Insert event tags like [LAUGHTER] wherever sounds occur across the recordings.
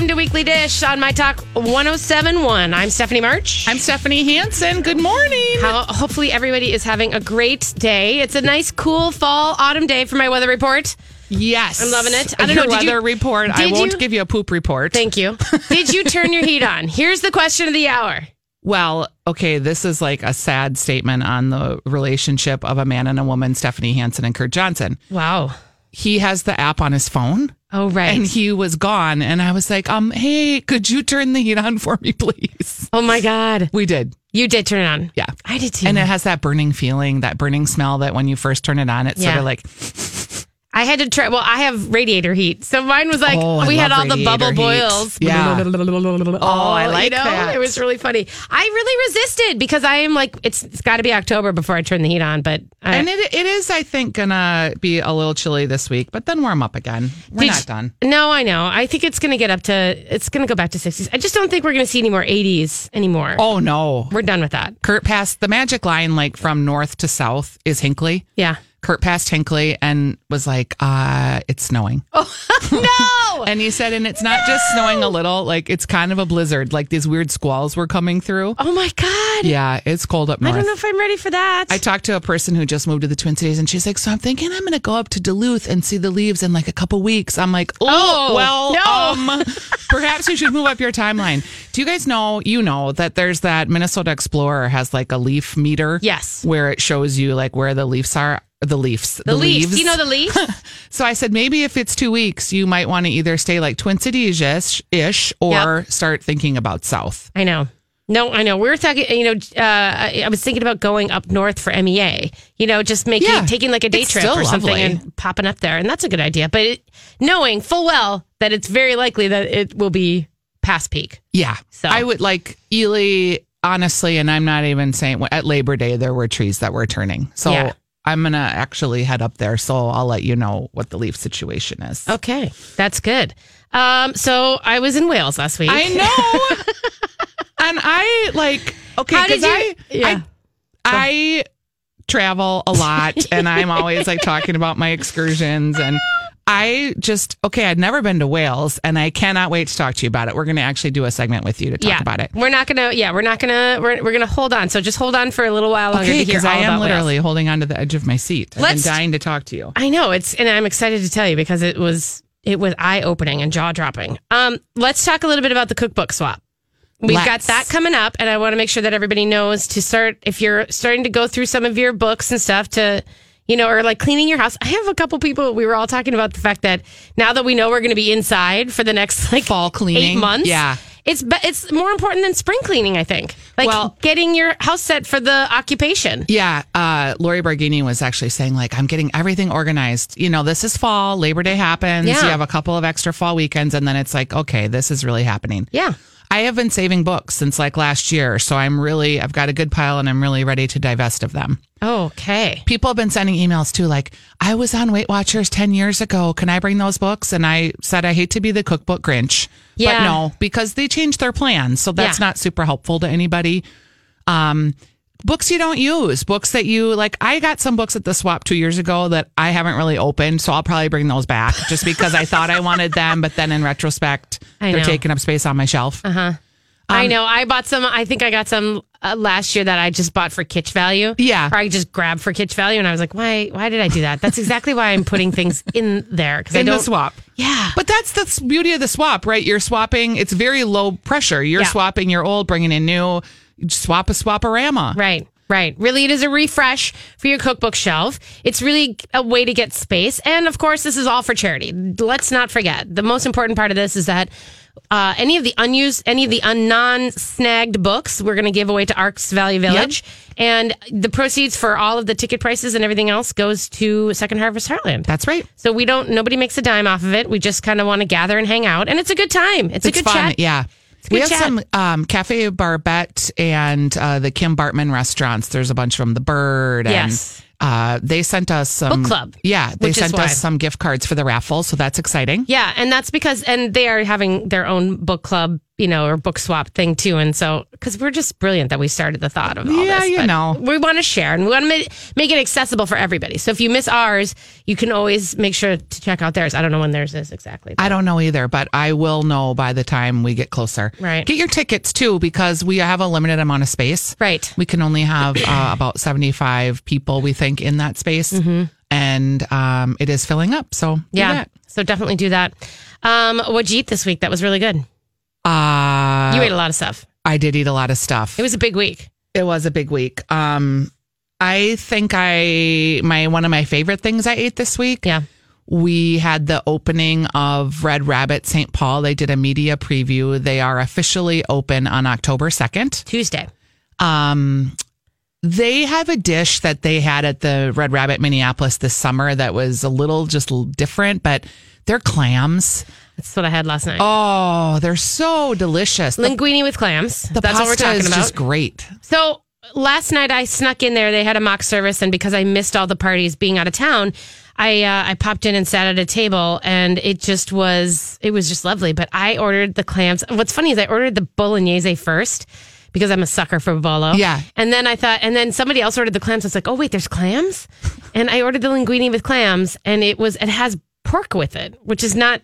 Welcome to Weekly Dish on My Talk 1071. I'm Stephanie March. I'm Stephanie Hansen. Good morning. How, hopefully, everybody is having a great day. It's a nice, cool fall, autumn day for my weather report. Yes, I'm loving it. I don't Your know, did you- weather report. I won't you- give you a poop report. Thank you. Did you turn your heat on? Here's the question of the hour. well, okay, this is like a sad statement on the relationship of a man and a woman, Stephanie Hansen and Kurt Johnson. Wow. He has the app on his phone. Oh, right. And he was gone, and I was like, "Um, hey, could you turn the heat on for me, please?" oh, my God. We did, You did turn it on. yeah. I did too. And it has that burning feeling, that burning smell that when you first turn it on, it's sort of like, I had to try. Well, I have radiator heat, so mine was like Oh, we had all the bubble heat. boils. Yeah. [LAUGHS] Oh, I oh, like you know, that. It was really funny. I really resisted because I am like it's it's got to be October before I turn the heat on. But I, and it, it is, I think, gonna be a little chilly this week, but then warm up again. We're not you- done. No, I know. I think it's going to get up to it's going to go back to 60s. I just don't think we're going to see any more 80s anymore. Oh no. We're done with that. Kurt passed the magic line like from north to south is Hinckley. Yeah. Kurt passed Hinckley and was like, uh, it's snowing. Oh, [LAUGHS] No. [LAUGHS] And he said, and it's not just snowing a little, like it's kind of a blizzard. Like these weird squalls were coming through. oh my god. Yeah, it's cold up north. I don't know if I'm ready for that. I talked to a person who just moved to the Twin Cities and she's like, So I'm thinking I'm going to go up to Duluth and see the leaves in like a couple weeks. I'm like, Oh, Oh, well, no. um, [LAUGHS] perhaps you should move up your timeline. Do you guys know, you know, that there's that Minnesota Explorer has like a leaf meter? Yes. Where it shows you like where the leaves are. The leaves. the leaves. You know the leaves? [LAUGHS] So I said, maybe if it's two weeks, you might want to either stay like Twin Cities ish or Yep. start thinking about South. I know. No, I know. We were talking, you know, uh, I was thinking about going up north for MEA, you know, just making, Yeah, taking like a day trip or something lovely. and popping up there. And that's a good idea. But it, knowing full well that it's very likely that it will be past peak. Yeah. So- I would like Ely, honestly, and I'm not even saying at Labor Day, there were trees that were turning. So Yeah. I'm going to actually head up there. So I'll let you know what the leaf situation is. Okay. That's good. Um, so I was in Wales last week. I know. [LAUGHS] and I like, okay, because I, yeah. I, I travel a lot [LAUGHS] and I'm always like talking about my excursions and I just okay, I'd never been to Wales and I cannot wait to talk to you about it. We're going to actually do a segment with you to talk yeah. about it. We're not gonna. Yeah, we're not gonna. We're, we're gonna hold on. So just hold on for a little while longer Okay, because I am about Wales. literally holding onto the edge of my seat. I've Let's- been dying to talk to you. I know it's, and I'm excited to tell you because it was it was eye opening and jaw dropping. Um, let's talk a little bit about the cookbook swap. We've got Let's. that coming up, and I want to make sure that everybody knows to start if you're starting to go through some of your books and stuff to, you know, or like cleaning your house. I have a couple people. We were all talking about the fact that now that we know we're going to be inside for the next like Fall cleaning. eight months, Yeah. it's it's more important than spring cleaning. I think, like Well- getting your house set for the occupation. Yeah, uh, Lori Barghini was actually saying like I'm getting everything organized. You know, this is fall, Labor Day happens. Yeah. You have a couple of extra fall weekends, and then it's like, okay, this is really happening. Yeah. I have been saving books since like last year, so I'm really I've got a good pile, and I'm really ready to divest of them. Okay. People have been sending emails too, like I was on Weight Watchers ten years ago. Can I bring those books? And I said I hate to be the cookbook Grinch, Yeah. but no, because they changed their plans, so that's Yeah. not super helpful to anybody. Um, books you don't use, books that you like. I got some books at the swap two years ago that I haven't really opened, so I'll probably bring those back just because I thought I wanted them, but then in retrospect, I they're know. taking up space on my shelf. Uh-huh. I know. I bought some. I think I got some uh, last year that I just bought for kitsch value. Yeah. Or I just grabbed for kitsch value, and I was like, why? Why did I do that? That's exactly why I'm putting things [LAUGHS] in there because I don't. the swap. Yeah. But that's the beauty of the swap, right? You're swapping, it's very low pressure. You're Yeah. swapping your old, bringing in new, swap a swaporama. Right. Right. Really, it is a refresh for your cookbook shelf. It's really a way to get space. And of course, this is all for charity. Let's not forget the most important part of this is that uh, any of the unused, any of the un- non-snagged books, we're going to give away to Arc's Value Village, and the proceeds for all of the ticket prices and everything else goes to Second Harvest Heartland. That's right. So we don't. Nobody makes a dime off of it. We just kind of want to gather and hang out, and it's a good time. It's, a good fun. chat. Yeah. We have chat. some um, Cafe Barbette and uh, the Kim Bartmann restaurants. There's a bunch of them. The Bird. And, Yes. Uh, they sent us some Book club, Yeah, they sent us some gift cards for the raffle, so that's exciting. Yeah, and that's because, and they are having their own book club, you know, or book swap thing too. And so, because we're just brilliant that we started the thought of all Yeah, this. you know. we want to share and we want to make, make it accessible for everybody. So if you miss ours, you can always make sure to check out theirs. I don't know when theirs is exactly. I don't know either, but I will know by the time we get closer. Right. Get your tickets too, because we have a limited amount of space. Right. We can only have uh, [CLEARS THROAT] about 75 people, we think, in that space. And um, it is filling up. So, Mm-hmm. yeah. So definitely do that. Um, what'd you eat this week? That was really good. Uh, You ate a lot of stuff. I did eat a lot of stuff. It was a big week. It was a big week. Um, I think I my one of my favorite things I ate this week. Yeah. We had the opening of Red Rabbit St. Paul. They did a media preview. They are officially open on October second. Tuesday. Um, they have a dish that they had at the Red Rabbit Minneapolis this summer that was a little just different, but they're clams. That's what I had last night. Oh, they're so delicious. Linguine with clams. the That's what we're pasta talking is about. just great. So last night I snuck in there. They had a mock service, and because I missed all the parties being out of town, I uh, I popped in and sat at a table, and it just was it was just lovely. But I ordered the clams. What's funny is I ordered the bolognese first. Because I'm a sucker for bolo. Yeah. And then I thought, and then somebody else ordered the clams. I was like, oh, wait, there's clams? [LAUGHS] And I ordered the linguine with clams, and it was, it has pork with it, which is not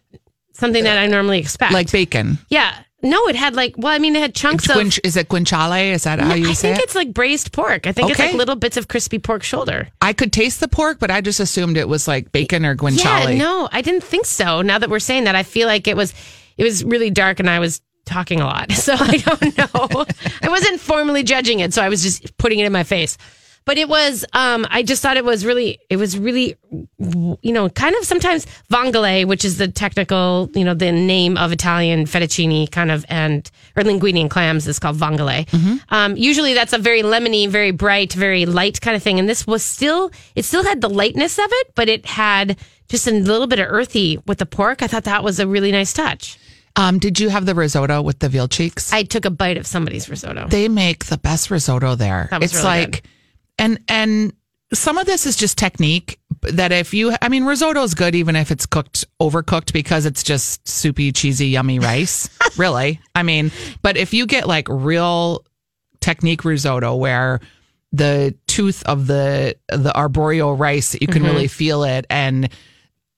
something that uh, I normally expect. Like bacon. yeah. No, it had like, well, I mean, it had chunks of. Guinch- is it guinciale? Is that how you I say I think it? it's like braised pork. I think it's like little bits of crispy pork shoulder. I could taste the pork, but I just assumed it was like bacon or guanciale. Yeah, no, I didn't think so. Now that we're saying that, I feel like it was it was really dark and I was talking a lot. [LAUGHS] So I don't know. [LAUGHS] I wasn't formally judging it, so I was just putting it in my face. But it was um I just thought it was really it was really you know, kind of sometimes vongole, which is the technical, you know, the name of Italian fettuccine kind of and or linguine and clams is called vongole. Um, usually that's a very lemony, very bright, very light kind of thing. And this was still it still had the lightness of it, but it had just a little bit of earthy with the pork. I thought that was a really nice touch. Um, did you have the risotto with the veal cheeks? I took a bite of somebody's risotto. they make the best risotto there. That was it's really like, good. And and some of this is just technique. That if you, I mean, risotto is good even if it's cooked overcooked because it's just soupy, cheesy, yummy [LAUGHS] rice. really, I mean, but if you get like real technique risotto where the tooth of the the arborio rice you can Mm-hmm. really feel it and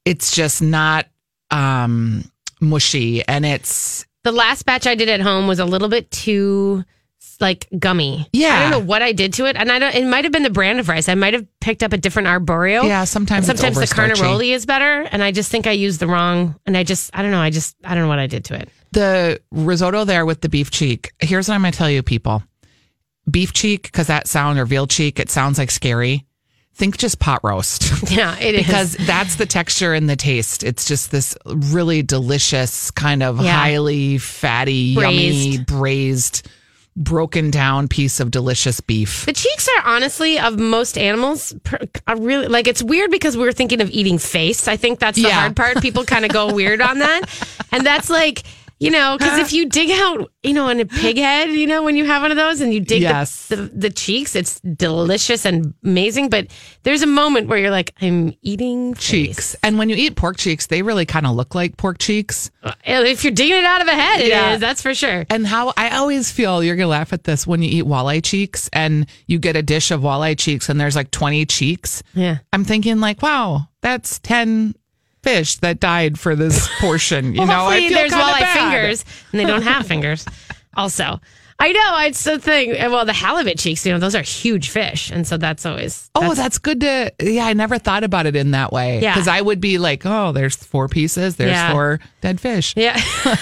it's just not um mushy and it's The last batch I did at home was a little bit too like gummy. Yeah. I don't know what I did to it, and I don't. It might have been the brand of rice. I might have picked up a different arborio. yeah sometimes it's Sometimes the carnaroli is better, and I just think I used the wrong. And I just, I don't know. I just, I don't know what I did to it. the risotto there with the beef cheek. Here's what I'm going to tell you, people. Beef cheek, because that sound or veal cheek, it sounds like scary. Think just pot roast [LAUGHS] Yeah, it is. because that's the texture and the taste. It's just this really delicious kind of Yeah. highly fatty, yummy, Braised. Broken down piece of delicious beef. The cheeks are honestly of most animals are really like it's weird because we were thinking of eating face. I think that's the Yeah. hard part. People kind of go weird on that, [LAUGHS] and that's like you know because if [LAUGHS] you dig out you know in a pig head, you know when you have one of those and you dig Yes. the, the the cheeks, it's delicious and amazing. But there's a moment where you're like, I'm eating face. Cheeks. And when you eat pork cheeks, they really kind of look like pork cheeks. If you're digging it out of a head, it is. Yeah. That's for sure. And how I always feel you're gonna laugh at this when you eat walleye cheeks and you get a dish of walleye cheeks and there's like 20 cheeks. Yeah. I'm thinking like, wow, that's 10 fish that died for this [LAUGHS] portion. You Well, know, I feel there's walleye bad. fingers, and they don't have [LAUGHS] fingers. Also, I know it's the thing. Well, the halibut cheeks, you know, those are huge fish, and so that's always. Oh, that's good to. Yeah, I never thought about it in that way. Yeah. because I would be like, oh, there's four pieces. There's Yeah. four dead fish. yeah. [LAUGHS]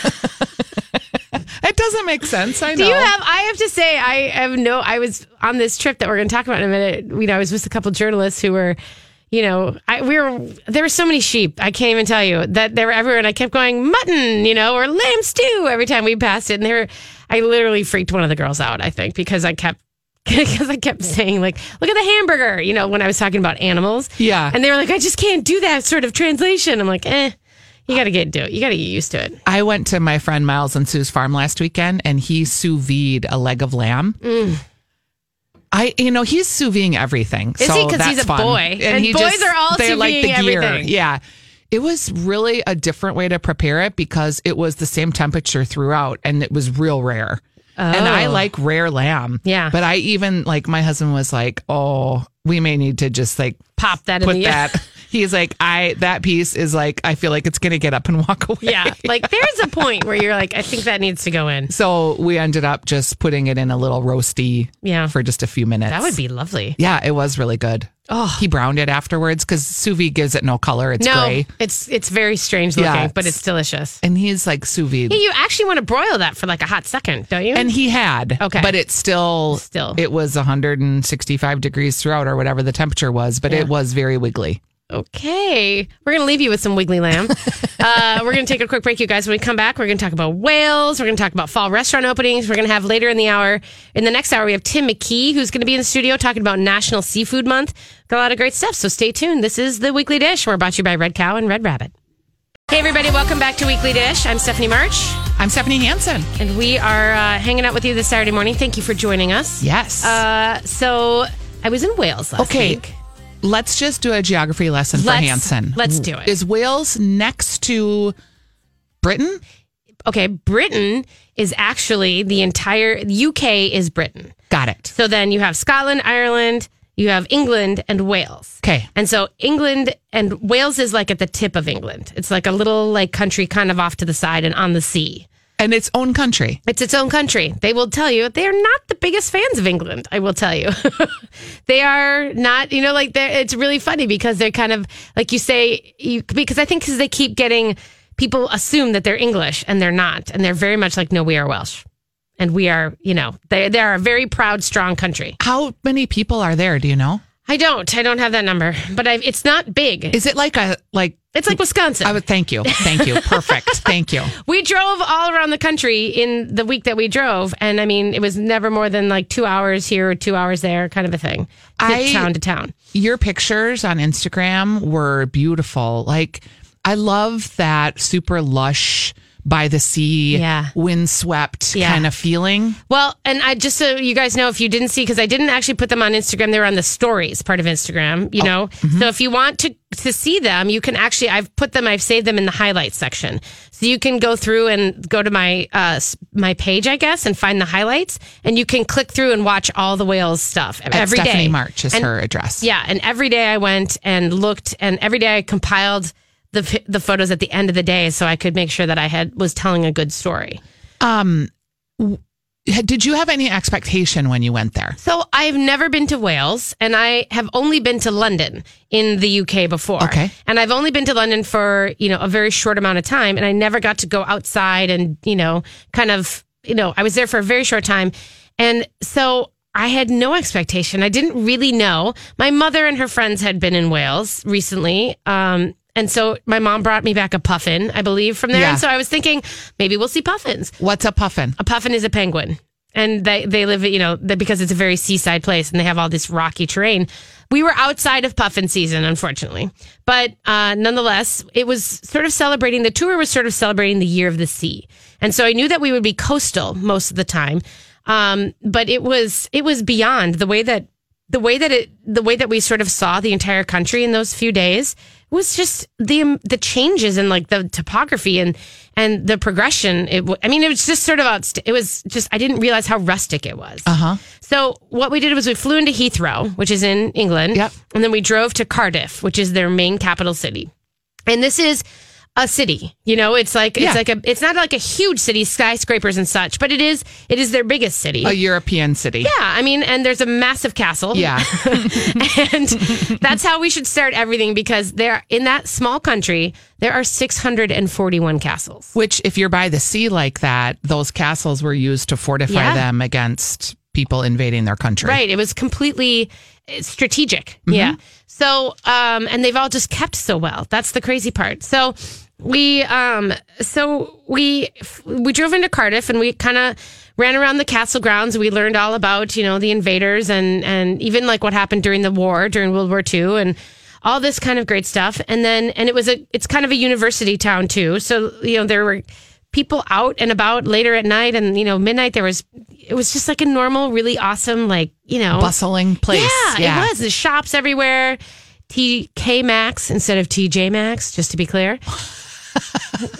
It doesn't make sense. I know. Do you have? I have to say, I have no. I was on this trip that we're going to talk about in a minute. You know, I was with a couple journalists who were, you know, I we were there were so many sheep. I can't even tell you that they were everywhere, and I kept going mutton, you know, or lamb stew every time we passed it, and they were. I literally freaked one of the girls out. I think because I kept. [LAUGHS] Because I kept saying, like, look at the hamburger, you know, when I was talking about animals. Yeah. And they were like, I just can't do that sort of translation. I'm like, eh, You got to get do it. You got to get used to it. I went to my friend Miles and Sue's farm last weekend, and he sous vide a leg of lamb. Mm. I, you know, he's sous videing everything. Is so he? 'Cause that's he's a fun. boy. And boys are all they're like the gear. everything. Yeah. It was really a different way to prepare it because it was the same temperature throughout and it was real rare. Oh. And I Oh. like rare lamb. Yeah. But I even like my husband was like, "Oh, we may need to just like Pop that in put the that." [LAUGHS] He's like, "I that piece is like I feel like it's going to get up and walk away." Yeah, like [LAUGHS] there's a point where you're like, I think that needs to go in. So we ended up just putting it in a little roasty Yeah. for just a few minutes. That would be lovely. Yeah, it was really good. Oh. He browned it afterwards because sous vide gives it no color. It's no, gray. it's it's very strange looking, Yeah, but it's- it's delicious. And he's like sous vide. Hey, you actually want to broil that for like a hot second, don't you? and he had. Okay. But it's still, Still. it was 165 degrees throughout or whatever the temperature was, but it was very wiggly. Okay. We're going to leave you with some wiggly lamb. [LAUGHS] uh, we're going to take a quick break, you guys. When we come back, we're going to talk about Wales. We're going to talk about fall restaurant openings. We're going to have later in the hour, in the next hour, we have Tim McKee, who's going to be in the studio talking about National Seafood Month. Got a lot of great stuff. So stay tuned. This is the Weekly Dish. We're brought to you by Red Cow and Red Rabbit. Hey, everybody. Welcome back to Weekly Dish. I'm Stephanie March, I'm Stephanie Hansen. and we are uh, hanging out with you this Saturday morning. Thank you for joining us. Yes. Uh, so I was in Wales last okay. week. Let's just do a geography lesson for Let's- Hansen. let's do it. Is Wales next to Britain? okay, Britain is actually the entire UK is Britain. Got it. So then you have Scotland, Ireland, you have England and Wales. Okay. And so England and Wales is like at the tip of England. It's like a little like country kind of off to the side and on the sea. And its own country. It's its own country. They will tell you they are not the biggest fans of England. I will tell you, [LAUGHS] they are not. You know, like they're, it's really funny because they're kind of like you say you because I think because they keep getting people assume that they're English and they're not, and they're very much like no, we are Welsh, and we are you know they they are a very proud, strong country. How many people are there? Do you know? I don't, I don't have that number, but I, it's not big. Is it like a like? It's like Wisconsin. I would thank you, thank you, perfect, [LAUGHS] thank you. We drove all around the country in the week that we drove, and I mean, it was never more than like two hours here or two hours there, kind of a thing, I- town to town. Your pictures on Instagram were beautiful. Like I love that super lush by the sea, Yeah. windswept Yeah. kind of feeling. Well, and I just so you guys know, if you didn't see, because I didn't actually put them on Instagram, they were on the stories part of Instagram. You know, so if you want to to see them, you can actually. I've put them. I've saved them in the highlights section, so you can go through and go to my uh my page, I guess, and find the highlights, and you can click through and watch all the Wales stuff At every day. Stephanie March is And- her address. Yeah, and every day I went and looked, and every day I compiled the the photos at the end of the day, so I could make sure that I had was telling a good story. Um, Did you have any expectation when you went there? So I've never been to Wales, and I have only been to London in the UK before. Okay. and I've only been to London for you know a very short amount of time, and I never got to go outside and you know kind of you know I was there for a very short time, and so. I had no expectation. I didn't really know. My mother and her friends had been in Wales recently. Um, and so my mom brought me back a puffin, I believe, from there. Yeah. And so I was thinking maybe we'll see puffins. What's a puffin? a puffin is a penguin. And they, they live you know because it's a very seaside place and they have all this rocky terrain. We were outside of puffin season unfortunately. But uh, nonetheless it was sort of celebrating the tour was sort of celebrating the year of the sea. And so i knew that we would be coastal most of the time. Um, but it was it was beyond the way that the way that it the way that we sort of saw the entire country in those few days was just the um, the changes in like the topography and and the progression it i mean it was just sort of outst- it was just i didn't realize how rustic it was Uh-huh. so what we did was we flew into heathrow which is in england Yep. and then we drove to cardiff which is their main capital city and this is a city you know it's like Yeah. it's like a it's not like a huge city skyscrapers and such but it is it is their biggest city A European city. yeah, I mean, and there's a massive castle. Yeah. [LAUGHS] and that's how we should start everything because there, in that small country, there are 641 castles. Which, if you're by the sea like that, those castles were used to fortify Yeah. them against people invading their country. Right. It was completely uh, strategic. Yeah. So, um, and they've all just kept so well. That's the crazy part. So we, um, so we, we drove into Cardiff and we kind of ran around the castle grounds. We learned all about, you know, the invaders and, and even like what happened during the war, during World War II and, all this kind of great stuff. And then, and it was a, it's kind of a university town too. So, you know, there were people out and about later at night and, you know, midnight, there was, it was just like a normal, really awesome, like, you know, Bustling place. yeah, it was. There's shops everywhere. TK Maxx instead of TJ Maxx, just to be clear. [LAUGHS]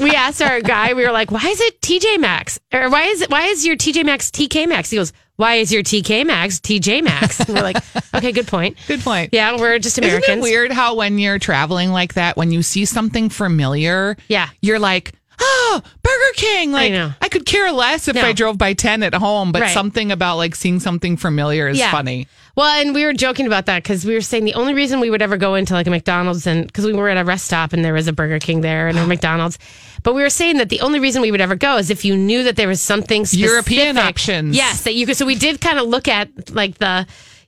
we asked our guy, we were like, why is it TJ Maxx? Or why is it why is your TJ Maxx TK Maxx? He goes, Why is your TK Maxx TJ Maxx? And we're like, [LAUGHS] Okay, good point. Good point. Yeah, we're just Isn't Americans. it weird how when you're traveling like that, when you see something familiar, Yeah. you're like, oh, Burger King. Like, know. I, could care less if No. I drove by 10 at home, but Right. something about like seeing something familiar is Yeah. funny. Well, and we were joking about that because we were saying the only reason we would ever go into like a McDonald's and because we were at a rest stop and there was a Burger King there and a [GASPS] McDonald's, but we were saying that the only reason we would ever go is if you knew that there was something specific. European options. Yes, that you could. So we did kind of look at like the,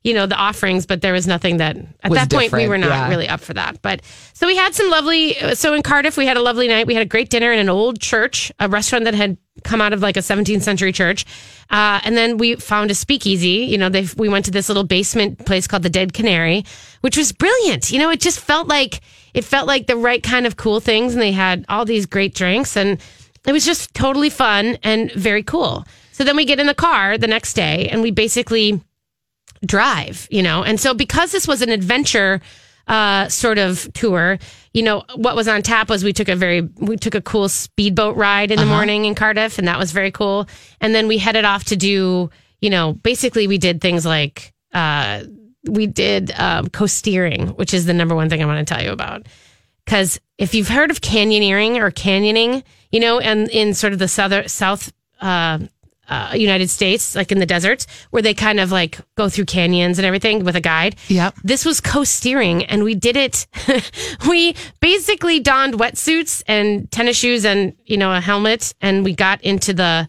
you know, the offerings, but there was nothing that at Was that point we were not yeah. really up for that. But so we had some lovely. So in Cardiff, we had a lovely night. We had a great dinner in an old church, a restaurant that had come out of like a 17th century church. Uh, and then we found a speakeasy. You know, they we went to this little basement place called the Dead Canary, which was brilliant. You know, it just felt like it felt like the right kind of cool things, and they had all these great drinks, and it was just totally fun and very cool. So then we get in the car the next day, and we basically drive, you know. And so because this was an adventure uh, sort of tour, you know, what was on tap was we took a very we took a cool speedboat ride in the morning in Cardiff, and that was very cool. And then we headed off to do, you know, basically we did things like uh, we did um, coasteering, which is the number one thing I want to tell you about. Because if you've heard of canyoneering or canyoning, you know, and in sort of the southern south uh, uh, United States, like in the deserts, where they kind of like go through canyons and everything with a guide. Yep. This was coasteering, and we did it. [LAUGHS] we basically donned wetsuits and tennis shoes and you know a helmet, and we got into the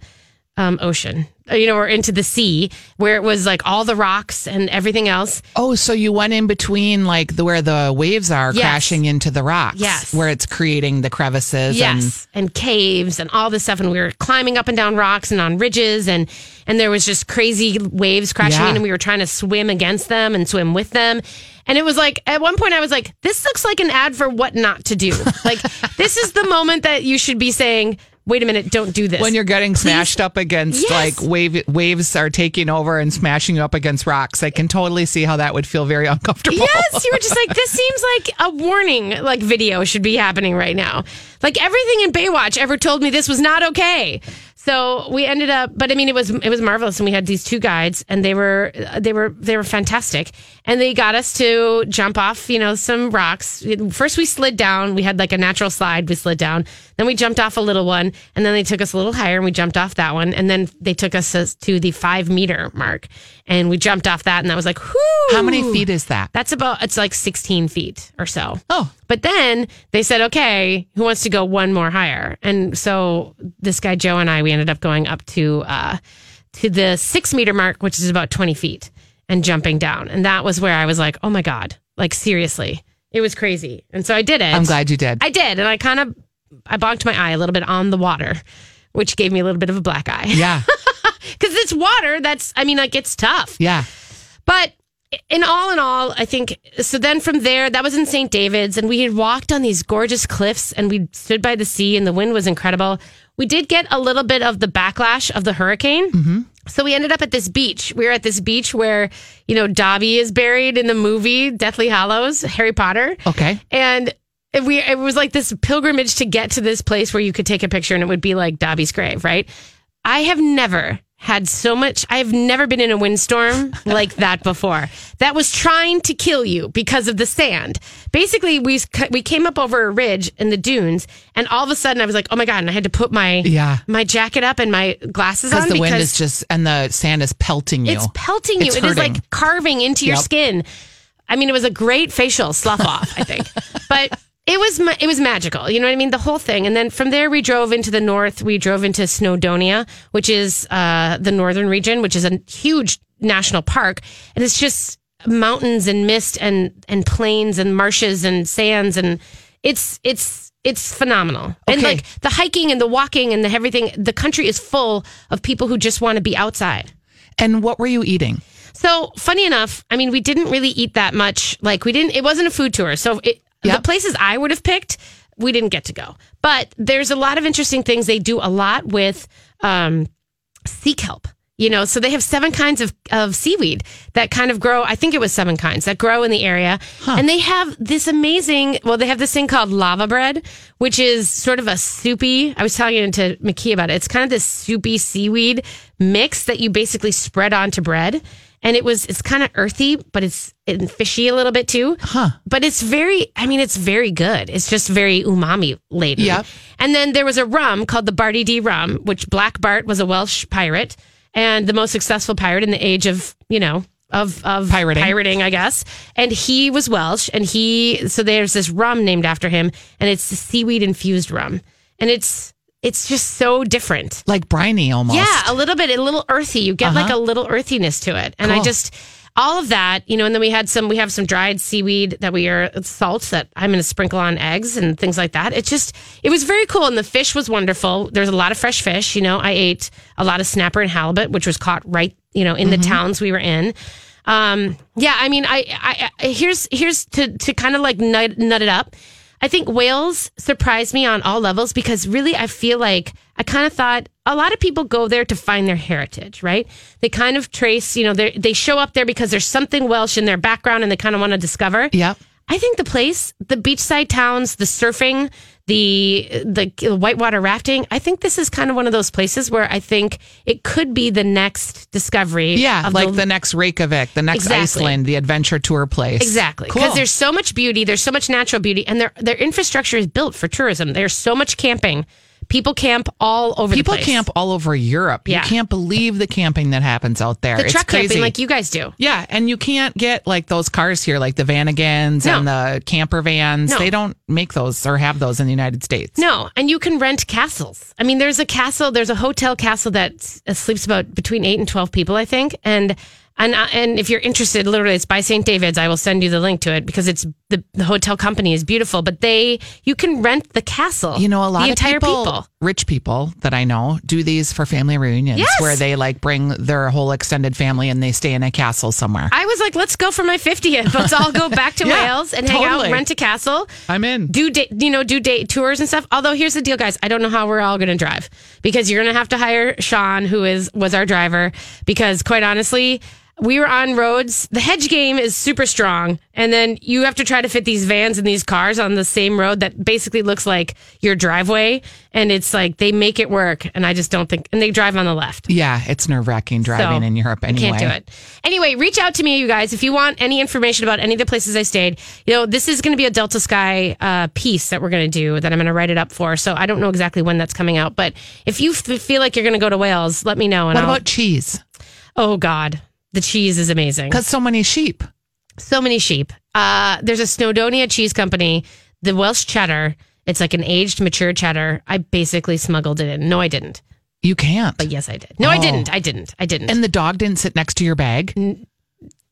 um, ocean, you know, or into the sea where it was like all the rocks and everything else. Oh, so you went in between like the where the waves are Yes. crashing into the rocks. Yes. Where it's creating the crevices Yes, and caves and all this stuff, and we were climbing up and down rocks and on ridges, and and there was just crazy waves crashing Yeah. in, and we were trying to swim against them and swim with them, and it was like at one point I was like, this looks like an ad for what not to do. like [LAUGHS] this is the moment that you should be saying, wait a minute, don't do this. when you're getting smashed up against Yes. like wave waves are taking over and smashing you up against rocks, I can totally see how that would feel very [LAUGHS] uncomfortable. Yes, you were just like, this seems like a warning like video should be happening right now. Like everything in Baywatch ever told me this was not okay. So we ended up, but I mean, it was it was marvelous, and we had these two guides, and they were they were they were fantastic, and they got us to jump off, you know, some rocks. First, we slid down. We had like a natural slide. We slid down. Then we jumped off a little one, and then they took us a little higher, and we jumped off that one, and then they took us to the five meter mark, and we jumped off that, and that was like, whoo! How many feet is that? That's about it's like 16 feet or so. Oh. But then they said, okay, who wants to go one more higher? And so this guy Joe and I, we ended up going up to uh, to the six meter mark, which is about 20 feet, and jumping down. And that was where I was like, oh my god, like seriously, it was crazy. And so I did it. I'm glad you did. I did, and I kind of I bonked my eye a little bit on the water, which gave me a little bit of a black eye yeah. [LAUGHS] because it's water. That's I mean, like it's tough. Yeah. But in all in all, I think so. Then from there, that was in St. David's, and we had walked on these gorgeous cliffs, and we stood by the sea, and the wind was incredible. We did get a little bit of the backlash of the hurricane. Mm-hmm. So we ended up at this beach. We were at this beach where, you know, Dobby is buried in the movie Deathly Hallows, Harry Potter. Okay. And we it was like this pilgrimage to get to this place where you could take a picture and it would be like Dobby's grave, right? I have never had so much I've never been in a windstorm [LAUGHS] like that before. That was trying to kill you because of the sand. Basically, we we came up over a ridge in the dunes and all of a sudden I was like, "Oh my god." And I had to put my Yeah. my jacket up and my glasses on Because the wind is just and the sand is pelting you. it's pelting you. It's It is hurting. like carving into your skin. I mean, it was a great facial slough off, I think. [LAUGHS] but it was it was magical. You know what I mean? The whole thing. And then from there, we drove into the north. We drove into Snowdonia, which is uh, the northern region, which is a huge national park, and it's just mountains and mist and and plains and marshes and sands and it's it's it's phenomenal. And like the hiking and the walking and the everything, the country is full of people who just want to be outside. and what were you eating? So funny enough, I mean, we didn't really eat that much. Like we didn't. It wasn't a food tour. So it, the places I would have picked, we didn't get to go. But there's a lot of interesting things. They do a lot with um, sea kelp. You know, so they have seven kinds of, of seaweed that kind of grow. I think it was seven kinds that grow in the area. And they have this amazing, well, they have this thing called laverbread, which is sort of a soupy. I was talking to McKee about it. It's kind of this soupy seaweed mix that you basically spread onto bread. And it was, it's kind of earthy, but it's and fishy a little bit too. Huh. But it's very, I mean, it's very good. It's just very umami laden. Yep. And then there was a rum called the Barty D rum, which Black Bart was a Welsh pirate and the most successful pirate in the age of, you know, of, of Pirating. pirating, I guess. And he was Welsh and he, so there's this rum named after him and it's the seaweed infused rum. And it's, it's just so different. Like briny almost. Yeah, a little bit, a little earthy. You get like a little earthiness to it. And I just all of that, you know, and then we had some we have some dried seaweed that we are salt that I'm gonna sprinkle on eggs and things like that. It just it was very cool and the fish was wonderful. There's a lot of fresh fish, you know. I ate a lot of snapper and halibut, which was caught right, you know, in the towns we were in. Um, yeah, I mean, I, I, I here's here's to to kind of like nut, nut it up. I think Wales surprised me on all levels because really I feel like I kind of thought a lot of people go there to find their heritage, right? They kind of trace, you know, they they show up there because there's something Welsh in their background and they kind of want to discover. Yeah. I think the place, the beachside towns, the surfing, the the whitewater rafting, I think this is kind of one of those places where I think it could be the next discovery. Yeah, of like the, next Reykjavik, the next Exactly. Iceland, the adventure tour place. Exactly. Cool. Because there's so much beauty, there's so much natural beauty, and their their infrastructure is built for tourism. There's so much camping. People camp all over People camp all over Europe. Yeah. You can't believe the camping that happens out there. the it's truck crazy. camping like you guys do. yeah, and you can't get like those cars here, like the Vanagons No. and the camper vans. No. They don't make those or have those in the United States. No, and you can rent castles. I mean, there's a castle, there's a hotel castle that sleeps about between eight and twelve people, I think. And and uh, and if you're interested, literally, it's by St. David's. I will send you the link to it because it's the, the hotel company is beautiful. But they you can rent the castle. You know, a lot the of entire people, rich people that I know, do these for family reunions Yes. where they like bring their whole extended family and they stay in a castle somewhere. I was like, let's go for my 50th. Let's all go back to [LAUGHS] Yeah, Wales and hang totally. out, rent a castle. I'm in. do da- you know do date tours and stuff although here's the deal guys i don't know how we're all going to drive because you're going to have to hire sean who is was our driver because quite honestly we were on roads the hedge game is super strong and then you have to try to fit these vans and these cars on the same road that basically looks like your driveway and it's like they make it work and i just don't think and they drive on the left Yeah, it's nerve wracking driving so, in Europe anyway. Can't do it. Anyway, reach out to me, you guys, if you want any information about any of the places I stayed. You know, this is going to be a Delta Sky uh, piece that we're going to do that I'm going to write it up for. So I don't know exactly when that's coming out, but if you f- feel like you're going to go to Wales, let me know. And What I'll- about cheese? Oh God, the cheese is amazing. Because so many sheep. So many sheep. Uh, there's a Snowdonia cheese company, the Welsh cheddar. It's like an aged, mature cheddar. I basically smuggled it in. No, I didn't. You can't. But yes, I did. No, I Oh. didn't. I didn't. I didn't. And the dog didn't sit next to your bag?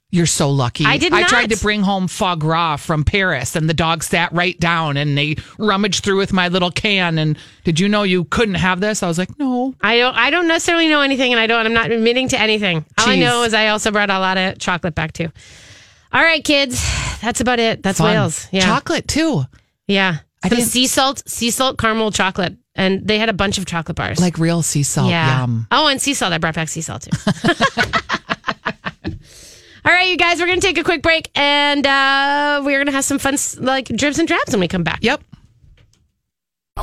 You're so lucky. I did I tried to bring home foie gras from Paris, and the dog sat right down and they rummaged through with my little can. And did you know you couldn't have this? I was like, no. I don't. I don't necessarily know anything, and I don't. I'm not admitting to anything. All I know is I also brought a lot of chocolate back too. All right, kids, that's about it. That's Fun. Wales. Yeah, Chocolate too. yeah. I Some didn't- sea salt, sea salt caramel chocolate, and they had a bunch of chocolate bars. Like real sea salt. yeah. Yum. Oh, and sea salt. I brought back sea salt too. [LAUGHS] All right, you guys, we're gonna take a quick break, and uh, we're gonna have some fun, like dribs and drabs when we come back. Yep.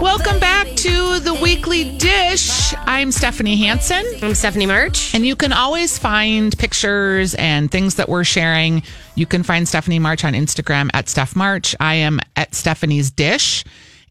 Welcome back to the weekly dish. I'm Stephanie Hansen. I'm Stephanie March. And you can always find pictures and things that we're sharing. You can find Stephanie March on Instagram at Steph March. I am at Stephanie's Dish.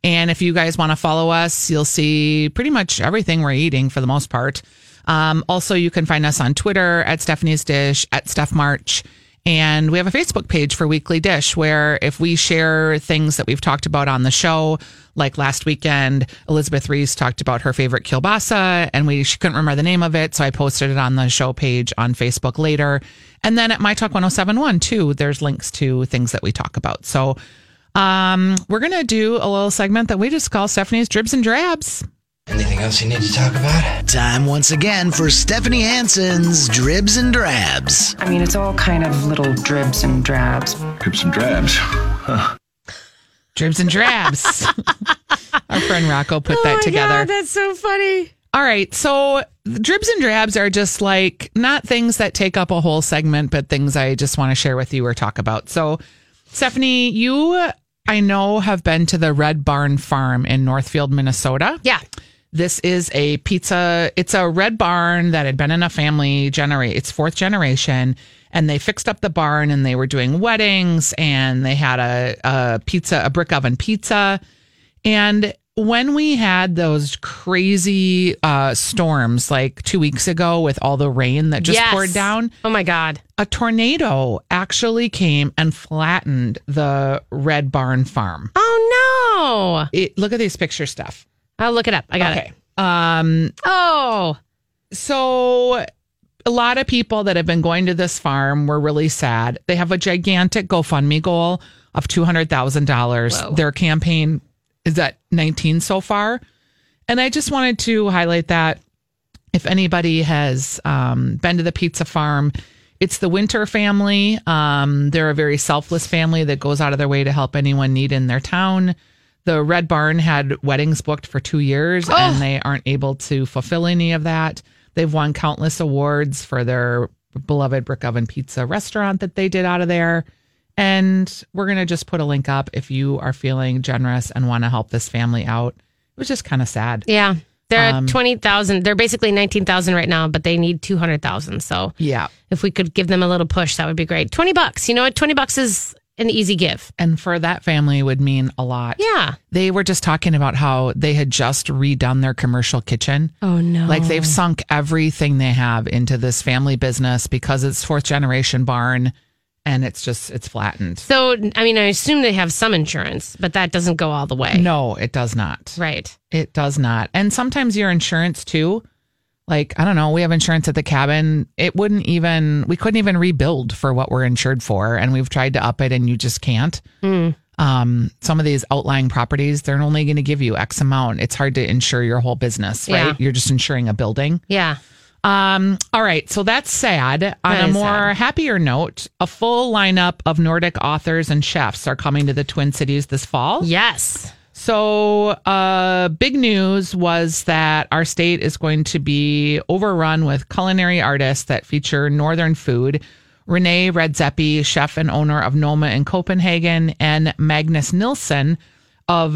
And if you guys want to follow us, you'll see pretty much everything we're eating for the most part. Um, also, you can find us on Twitter at Stephanie's Dish, at Steph March. And we have a Facebook page for Weekly Dish where if we share things that we've talked about on the show, like last weekend, Elizabeth Reese talked about her favorite kielbasa and we she couldn't remember the name of it. So I posted it on the show page on Facebook later. And then at My Talk 1071 too, there's links to things that we talk about. So um, we're going to do a little segment that we just call Stephanie's Dribs and Drabs. Anything else you need to talk about? Time once again for Stephanie Hansen's Dribs and Drabs. I mean, it's all kind of little dribs and drabs. Drips and drabs. Huh. Dribs and drabs. [LAUGHS] [LAUGHS] Our friend Rocco put that oh together. Oh that's so funny. All right. So dribs and drabs are just like not things that take up a whole segment, but things I just want to share with you or talk about. So, Stephanie, you, I know, have been to the Red Barn Farm in Northfield, Minnesota. Yeah. This is a pizza. It's a red barn that had been in a family generate. It's fourth generation, and they fixed up the barn and they were doing weddings and they had a, a pizza, a brick oven pizza. And when we had those crazy uh, storms like two weeks ago with all the rain that just Yes. poured down, Oh my God. a tornado actually came and flattened the red barn farm. Oh no. It, look at these picture stuff. I'll look it up. I got okay. it. Um, Oh. so a lot of people that have been going to this farm were really sad. They have a gigantic GoFundMe goal of two hundred thousand dollars. Their campaign is at nineteen so far, and I just wanted to highlight that if anybody has um, been to the pizza farm. It's the Winter family. Um, they're a very selfless family that goes out of their way to help anyone need in their town. The Red Barn had weddings booked for two years and they aren't able to fulfill any of that. They've won countless awards for their beloved brick oven pizza restaurant that they did out of there. And we're going to just put a link up if you are feeling generous and want to help this family out. It was just kind of sad. Yeah. They're Um, 20,000. They're basically 19,000 right now, but they need 200,000. So Yeah. if we could give them a little push, that would be great. 20 bucks. You know what? 20 bucks is an easy give. And for that family would mean a lot. Yeah. They were just talking about how they had just redone their commercial kitchen. Oh no. Like they've sunk everything they have into this family business because it's fourth generation barn and it's just it's flattened. So, I mean, I assume they have some insurance, but that doesn't go all the way. No, it does not. Right. It does not. And sometimes your insurance too. Like, I don't know, we have insurance at the cabin. It wouldn't even we couldn't even rebuild for what we're insured for. And we've tried to up it and you just can't. Um, some of these outlying properties, they're only going to give you X amount. It's hard to insure your whole business, right? Yeah. You're just insuring a building. Yeah. Um, all right, so that's sad. On a more sad. happier note, a full lineup of Nordic authors and chefs are coming to the Twin Cities this fall. Yes. So, uh, big news was that our state is going to be overrun with culinary artists that feature northern food. René Redzepi, chef and owner of Noma in Copenhagen, and Magnus Nilsson of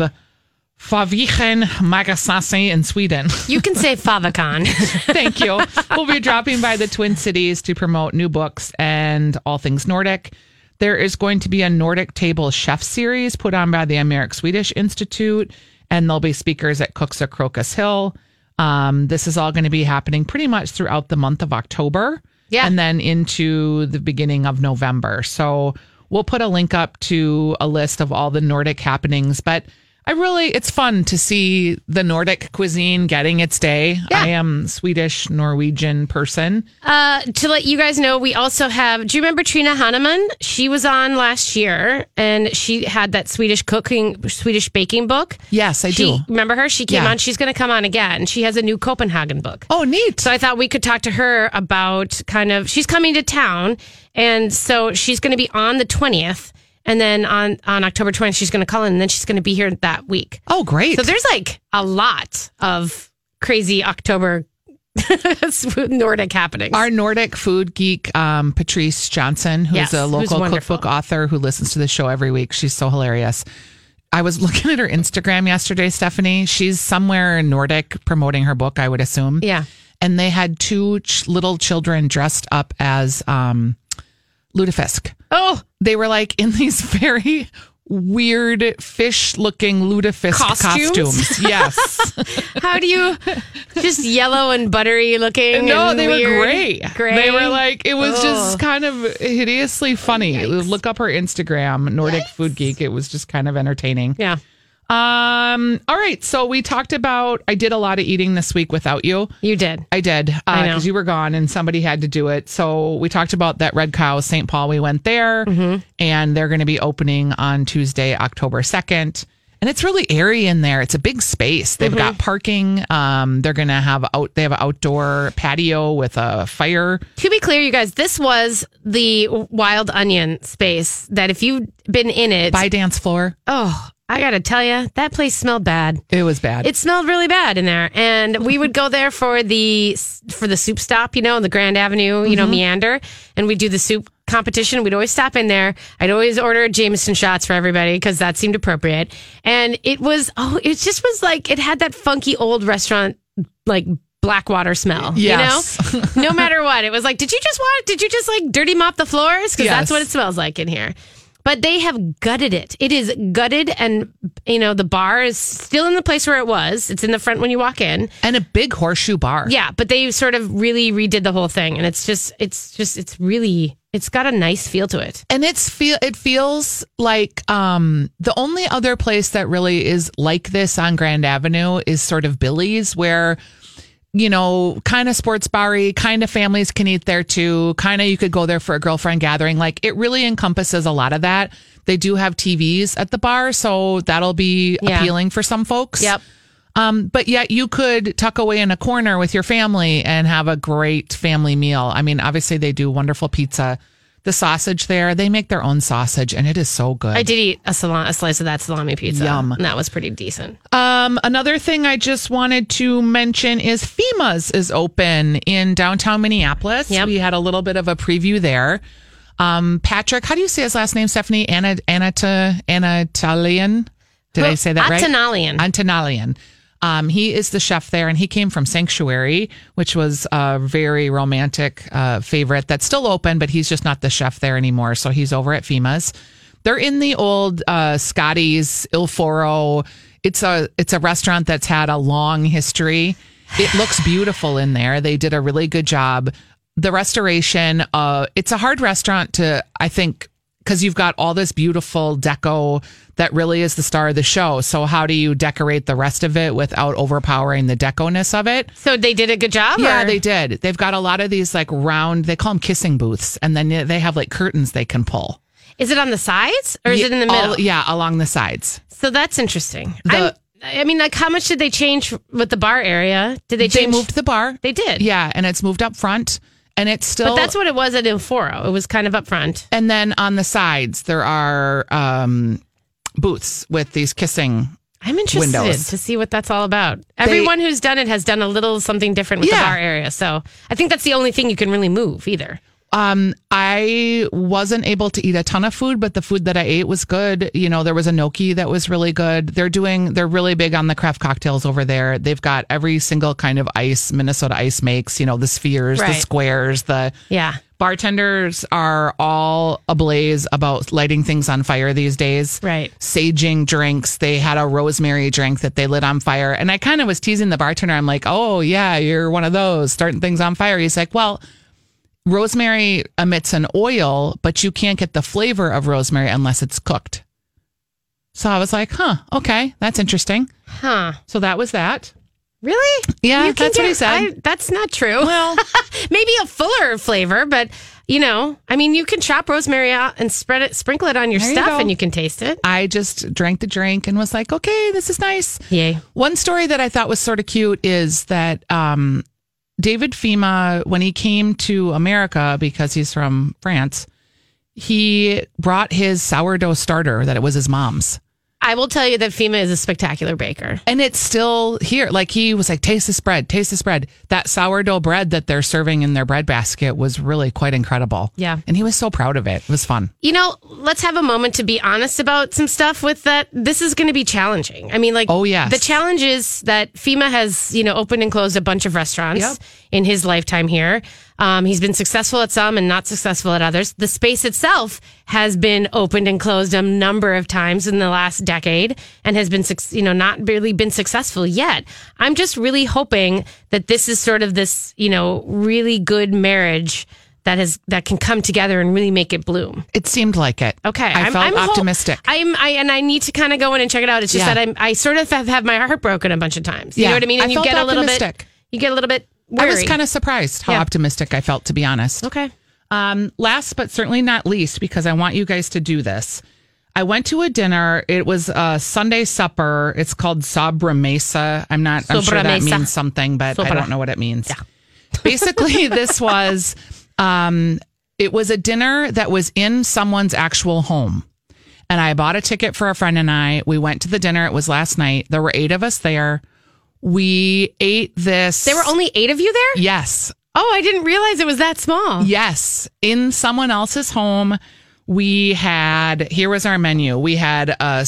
Faviken Magasasi in Sweden. [LAUGHS] You can say Favacon. [LAUGHS] Thank you. We'll be dropping by the Twin Cities to promote new books and all things Nordic. There is going to be a Nordic Table Chef series put on by the American Swedish Institute, and there'll be speakers at Cooks of Crocus Hill. Um, this is all going to be happening pretty much throughout the month of October. Yeah. And then into the beginning of November. So we'll put a link up to a list of all the Nordic happenings. But I really, it's fun to see the Nordic cuisine getting its day. Yeah. I am Swedish Norwegian person. Uh, to let you guys know, we also have. Do you remember Trine Hahnemann? She was on last year, and she had that Swedish cooking, Swedish baking book. Yes, I She, do. Remember her? She came Yeah. on. She's going to come on again. She has a new Copenhagen book. Oh, neat. So I thought we could talk to her about kind of. She's coming to town, and so she's going to be on the twentieth, and then on on October twentieth, she's going to call in, and then she's going to be here that week. oh, great. So there's like a lot of crazy October [LAUGHS] Nordic happenings. Our Nordic food geek, um, Patrice Johnson, who's Yes, a local wonderful. cookbook author who listens to the show every week. She's so hilarious. I was [LAUGHS] looking at her Instagram yesterday, Stephanie. She's somewhere in Nordic promoting her book, I would assume. Yeah. And they had two ch- little children dressed up as um, lutefisk. Oh, They were like in these [LAUGHS] very weird fish looking lutefisk Costumes? costumes. [LAUGHS] Yes. how do you just yellow and buttery looking? No, they were weird? gray. Gray. They were like it was just oh. kind of hideously funny. Look up her Instagram, Nordic Food Geek. It was just kind of entertaining. yeah. Um. All right. So we talked about. I did a lot of eating this week without you. You did. I did because you were gone and somebody had to do it. So we talked about that Red Cow St. Paul. We went there, Mm-hmm. and they're going to be opening on Tuesday, October second. And it's really airy in there. It's a big space. They've Mm-hmm. got parking. Um, they're gonna have out. They have an outdoor patio with a fire. To be clear, you guys, this was the Wild Onion space that if you've been in it, by dance floor. oh, I got to tell you, that place smelled bad. It was bad. It smelled really bad in there, and we would go there for the for the soup stop, you know, the Grand Avenue, you know, mm-hmm. meander, and we'd do the soup competition. We'd always stop in there. I'd always order Jameson shots for everybody because that seemed appropriate. And it was oh, it just was like it had that funky old restaurant like blackwater smell. Yes. You know, no matter what, it was like, did you just want? Did you just like dirty mop the floors? Because Yes. that's what it smells like in here. But they have gutted it. It is gutted, and you know the bar is still in the place where it was. It's in the front when you walk in. and a big horseshoe bar. Yeah, but they sort of really redid the whole thing, and it's just, it's just, it's really, it's got a nice feel to it. and it's feel it feels like um the only other place that really is like this on Grand Avenue is sort of Billy's where you know kind of sports bar kind of families can eat there too kind of you could go there for a girlfriend gathering like it really encompasses a lot of that they do have TVs at the bar so that'll be Yeah. appealing for some folks Yep. um, but yet you could tuck away in a corner with your family and have a great family meal. I mean, obviously they do wonderful pizza. The sausage there, they make their own sausage and it is so good. I did eat a, sal- a slice of that salami pizza. Yum. And that was pretty decent. Um, another thing I just wanted to mention is Fhima's is open in downtown Minneapolis. Yep. We had a little bit of a preview there. Um, Patrick, how do you say his last name, Stephanie? Anna, Anata, Anatolian? Did I say that right? Antonalian. Antonalian. Um, he is the chef there, and he came from Sanctuary, which was a very romantic uh, favorite that's still open, but he's just not the chef there anymore. So he's over at Fhima's. They're in the old uh, Scotty's Il Foro. It's a it's a restaurant that's had a long history. It looks beautiful in there. They did a really good job. The restoration. Uh, it's a hard restaurant to I think because you've got all this beautiful deco that really is the star of the show. So how do you decorate the rest of it without overpowering the deco-ness of it? so they did a good job? Yeah, or- they did. They've got a lot of these like round, they call them kissing booths, and then they have like curtains they can pull. Is it on the sides or is it in the middle? All- yeah, along the sides. So that's interesting. The- I'm- mean, like, how much did they change with the bar area? Did they They moved the bar. They did. Yeah, and it's moved up front, and it's still. But that's what it was at Il Foro. It was kind of up front. and then on the sides there are um, booths with these kissing. I'm interested Windows. to see what that's all about. Everyone who's done it has done a little something different with Yeah. the bar area. So I think that's the only thing you can really move either. Um, I wasn't able to eat a ton of food, but the food that I ate was good. You know, there was a gnocchi that was really good. They're doing, they're really big on the craft cocktails over there. They've got every single kind of ice Minnesota Ice makes, you know, the spheres, the squares, the Yeah. bartenders are all ablaze about lighting things on fire these days. Right. Saging drinks. They had a rosemary drink that they lit on fire. And I kind of was teasing the bartender. I'm like, oh, yeah, you're one of those starting things on fire. He's like, well, rosemary emits an oil, but you can't get the flavor of rosemary unless it's cooked. So I was like, huh, okay, that's interesting. Huh. So that was that. Really? Yeah, You that's what he said. I- that's not true. Well, [LAUGHS] Maybe a fuller flavor, but you know, I mean, you can chop rosemary out and spread it, sprinkle it on your There stuff, go. and you can taste it. I just drank the drink and was like, okay, this is nice. Yay. One story that I thought was sort of cute is that um, David Fhima, when he came to America because he's from France, he brought his sourdough starter that it was his mom's. I will tell you that Fhima is a spectacular baker. And it's still here. Like he was like, taste this bread, taste this bread. That sourdough bread that they're serving in their bread basket was really quite incredible. Yeah. And he was so proud of it. It was fun. You know, let's have a moment to be honest about some stuff with that. This is going to be challenging. I mean, like, Oh, yeah. The challenge is that Fhima has, you know, opened and closed a bunch of restaurants Yep. in his lifetime here. Um, he's been successful at some and not successful at others. The space itself has been opened and closed a number of times in the last decade and has been, you know, not really been successful yet. I'm just really hoping that this is sort of this, you know, really good marriage that has that can come together and really make it bloom. It seemed like it. Okay, I felt hol- optimistic. I'm, I and I need to kind of go in and check it out. It's just Yeah. that I'm, I sort of have, have my heart broken a bunch of times. You Yeah, know what I mean? I And you felt get a little bit, you get a little bit. I was kind of surprised how Yeah. optimistic I felt, to be honest. okay. Um, last but certainly not least, because I want you guys to do this. I went to a dinner. It was a Sunday supper. It's called Sabra Mesa. I'm not. I'm sure that Sobremesa. means something, but I don't know what it means. Yeah. [LAUGHS] Basically, this was. Um, it was a dinner that was in someone's actual home. And I bought a ticket for a friend and I. We went to the dinner. It was last night. There were eight of us there. We ate this. There were only eight of you there? Yes. Oh, I didn't realize it was that small. Yes. In someone else's home, we had, here was our menu. We had a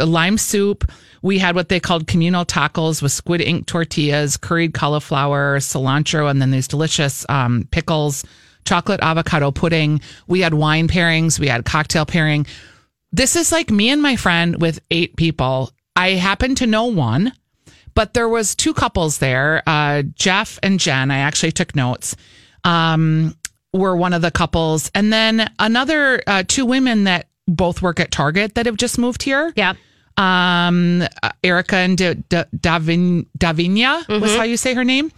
lime soup. We had what they called communal tacos with squid ink tortillas, curried cauliflower, cilantro, and then these delicious um, pickles, chocolate avocado pudding. We had wine pairings. We had cocktail pairing. This is like me and my friend with eight people. I happen to know one but there was two couples there uh, jeff and jen. I actually took notes um, were one of the couples. And then another uh, two women that both work at target that have just moved here. Yeah. um, uh, erica and D- D- Davin- davinia was how you say her name.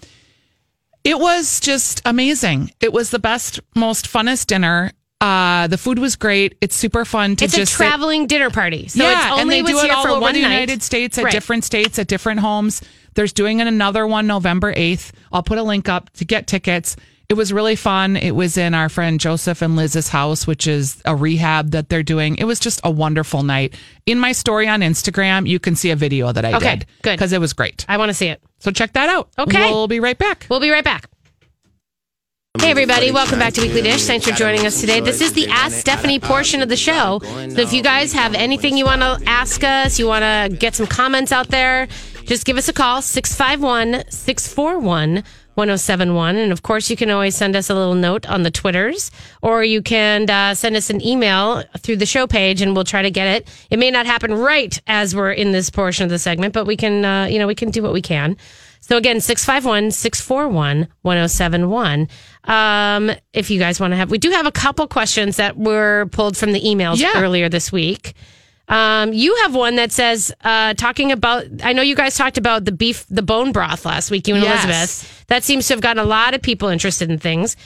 It was just amazing. It was the best most funnest dinner uh, the food was great. It's super fun to It's just a sit- traveling dinner party. So yeah, it's only and they do it all for over one the night. United States at Right. different states at different homes. There's doing another one November 8th. I'll put a link up to get tickets. It was really fun. It was in our friend Joseph and Liz's house, which is a rehab that they're doing. It was just a wonderful night. In my story on Instagram, you can see a video that I Okay, did. good. Because it was great. I want to see it. So check that out. Okay. We'll be right back. We'll be right back. Hey, everybody. Welcome back to Weekly Dish. Thanks for joining us today. This is the Ask Stephanie portion of the show. So if you guys have anything you want to ask us, you want to get some comments out there, just give us a call 651 641 1071. And of course, you can always send us a little note on the Twitters, or you can uh, send us an email through the show page and we'll try to get it. It may not happen right as we're in this portion of the segment, but we can, uh, you know, we can do what we can. So again, 651-641-1071. Um, if you guys want to have, we do have a couple questions that were pulled from the emails Yeah. earlier this week. Um, you have one that says, uh, talking about, I know you guys talked about the beef, the bone broth last week, you and Yes. Elizabeth. That seems to have gotten a lot of people interested in things.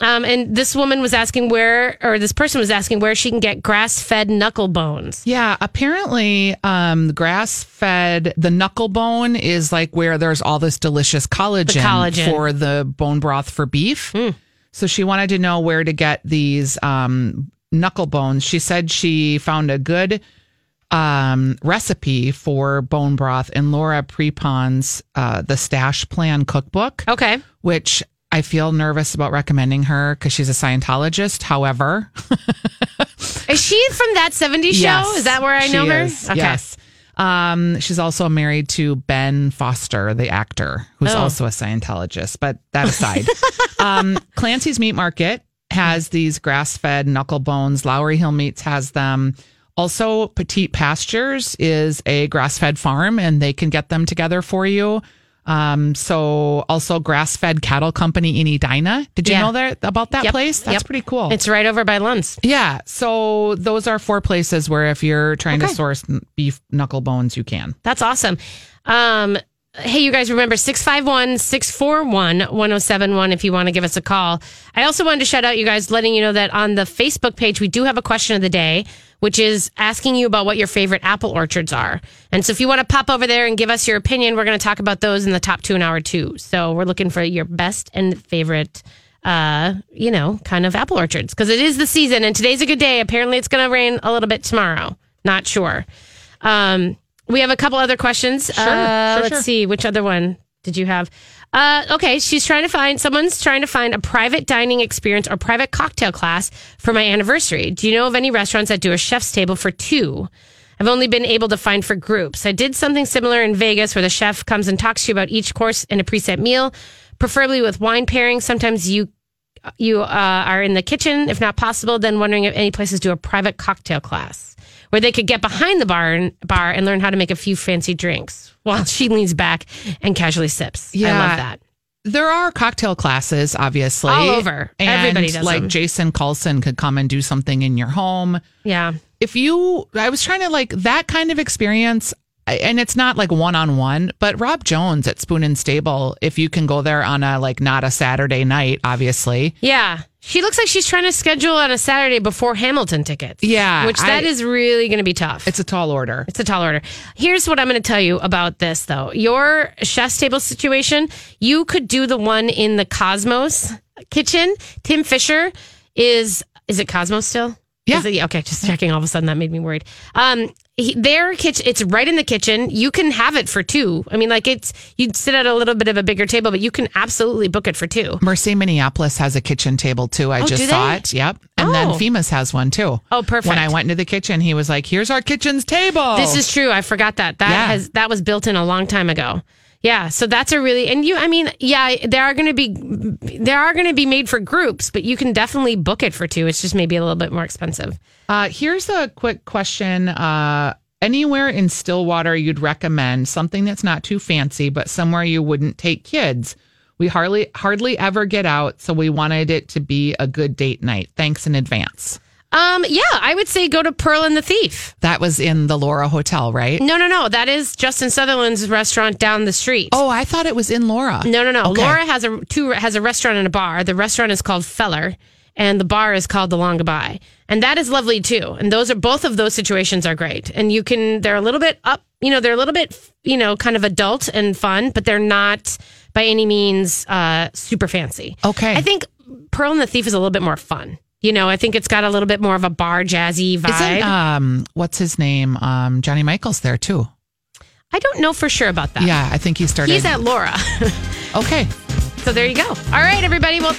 Um, and this woman was asking where, or this person was asking where she can get grass fed knuckle bones. Yeah, apparently, um, grass fed, the knuckle bone is like where there's all this delicious collagen, collagen. for the bone broth for beef. So she wanted to know where to get these um, knuckle bones. She said she found a good um, recipe for bone broth in Laura Prepon's uh, The Stash Plan cookbook Okay. which I feel nervous about recommending her because she's a Scientologist. However, [LAUGHS] Is she from that 70s show? Yes, Is that where I know her? is. Yes. Um, she's also married to Ben Foster, the actor, who's Oh. also a Scientologist. But that aside, [LAUGHS] um, Clancy's Meat Market has these grass fed knuckle bones. Lowry Hill Meats has them. Also, Petite Pastures is a grass fed farm and they can get them together for you. Um, so also grass fed cattle company in Edina. Did you Yeah. know that about that Yep. place? That's Yep. pretty cool. It's right over by Lund's. Yeah. So those are four places where if you're trying Okay. to source beef knuckle bones, you can. That's awesome. Um, hey, you guys remember 651 641 1071 if you want to give us a call. I also wanted to shout out you guys, letting you know that on the Facebook page, we do have a question of the day, which is asking you about what your favorite apple orchards are. And so if you want to pop over there and give us your opinion, we're going to talk about those in the top two in hour two. So we're looking for your best and favorite. Uh, you know, kind of apple orchards because it is the season and today's a good day. Apparently, it's going to rain a little bit tomorrow. Not sure. Um, we have a couple other questions. Sure, Uh, sure, let's sure. see. Which other one did you have? Uh, okay, she's trying to find someone's trying to find a private dining experience or private cocktail class for my anniversary. Do you know of any restaurants that do a chef's table for two? I've only been able to find for groups. I did something similar in Vegas where the chef comes and talks to you about each course in a preset meal, preferably with wine pairing. Sometimes you you uh, are in the kitchen, if not possible, then wondering if any places do a private cocktail class where they could get behind the bar and, bar and learn how to make a few fancy drinks while [LAUGHS] she leans back and casually sips. I love that. There are cocktail classes, obviously. All over. And Everybody does like them. Jason Carlson could come and do something in your home. Yeah. If you, I was trying to like that kind of experience. And it's not like one on one, but Rob Jones at Spoon and Stable, if you can go there on a like not a Saturday night, obviously. Yeah. She looks like she's trying to schedule on a Saturday before Hamilton tickets. Yeah, Which that I- is really going to be tough. It's a tall order. It's a tall order. Here's what I'm going to tell you about this, though. Your chef's table situation, you could do the one in the Cosmos kitchen. Tim Fisher is, is it Cosmos still? Yeah. Is it- okay, just checking. All of a sudden, that made me worried. Um, he, their kitchen, it's right in the kitchen. You can have it for two. I mean, like it's you'd sit at a little bit of a bigger table, but you can absolutely book it for two. Mercy Minneapolis has a kitchen table too. I Oh, just saw it. Yep. And then Oh. Fhima's has one too. Oh, perfect. When I went into the kitchen, he was like, "Here's our kitchen's table." This is true. I forgot that. That Yeah. has that was built in a long time ago. Yeah, so that's a really and you I mean, yeah, there are going to be there are going to be made for groups, but you can definitely book it for two. It's just maybe a little bit more expensive. Uh, here's a quick question. Uh, anywhere in Stillwater you'd recommend something that's not too fancy, but somewhere you wouldn't take kids. We hardly hardly ever get out, so we wanted it to be a good date night. Thanks in advance. Um yeah, I would say go to Pearl and the Thief. That was in the Lora Hotel, right? No, no, no. That is Justin Sutherland's restaurant down the street. Oh, I thought it was in Lora. No, no, no. Okay. Lora has a two has a restaurant and a bar. The restaurant is called Feller, and the bar is called the Longaby, and that is lovely too. And those are both of those situations are great. And you can they're a little bit up, you know, they're a little bit you know kind of adult and fun, but they're not by any means uh, super fancy. Okay. I think Pearl and the Thief is a little bit more fun. You know, I think it's got a little bit more of a bar jazzy vibe. Isn't um what's his name? Um Johnny Michaels there too. I don't know for sure about that. Yeah, I think he started. He's at Lora. [LAUGHS] okay. So there you go. All right, everybody. Well,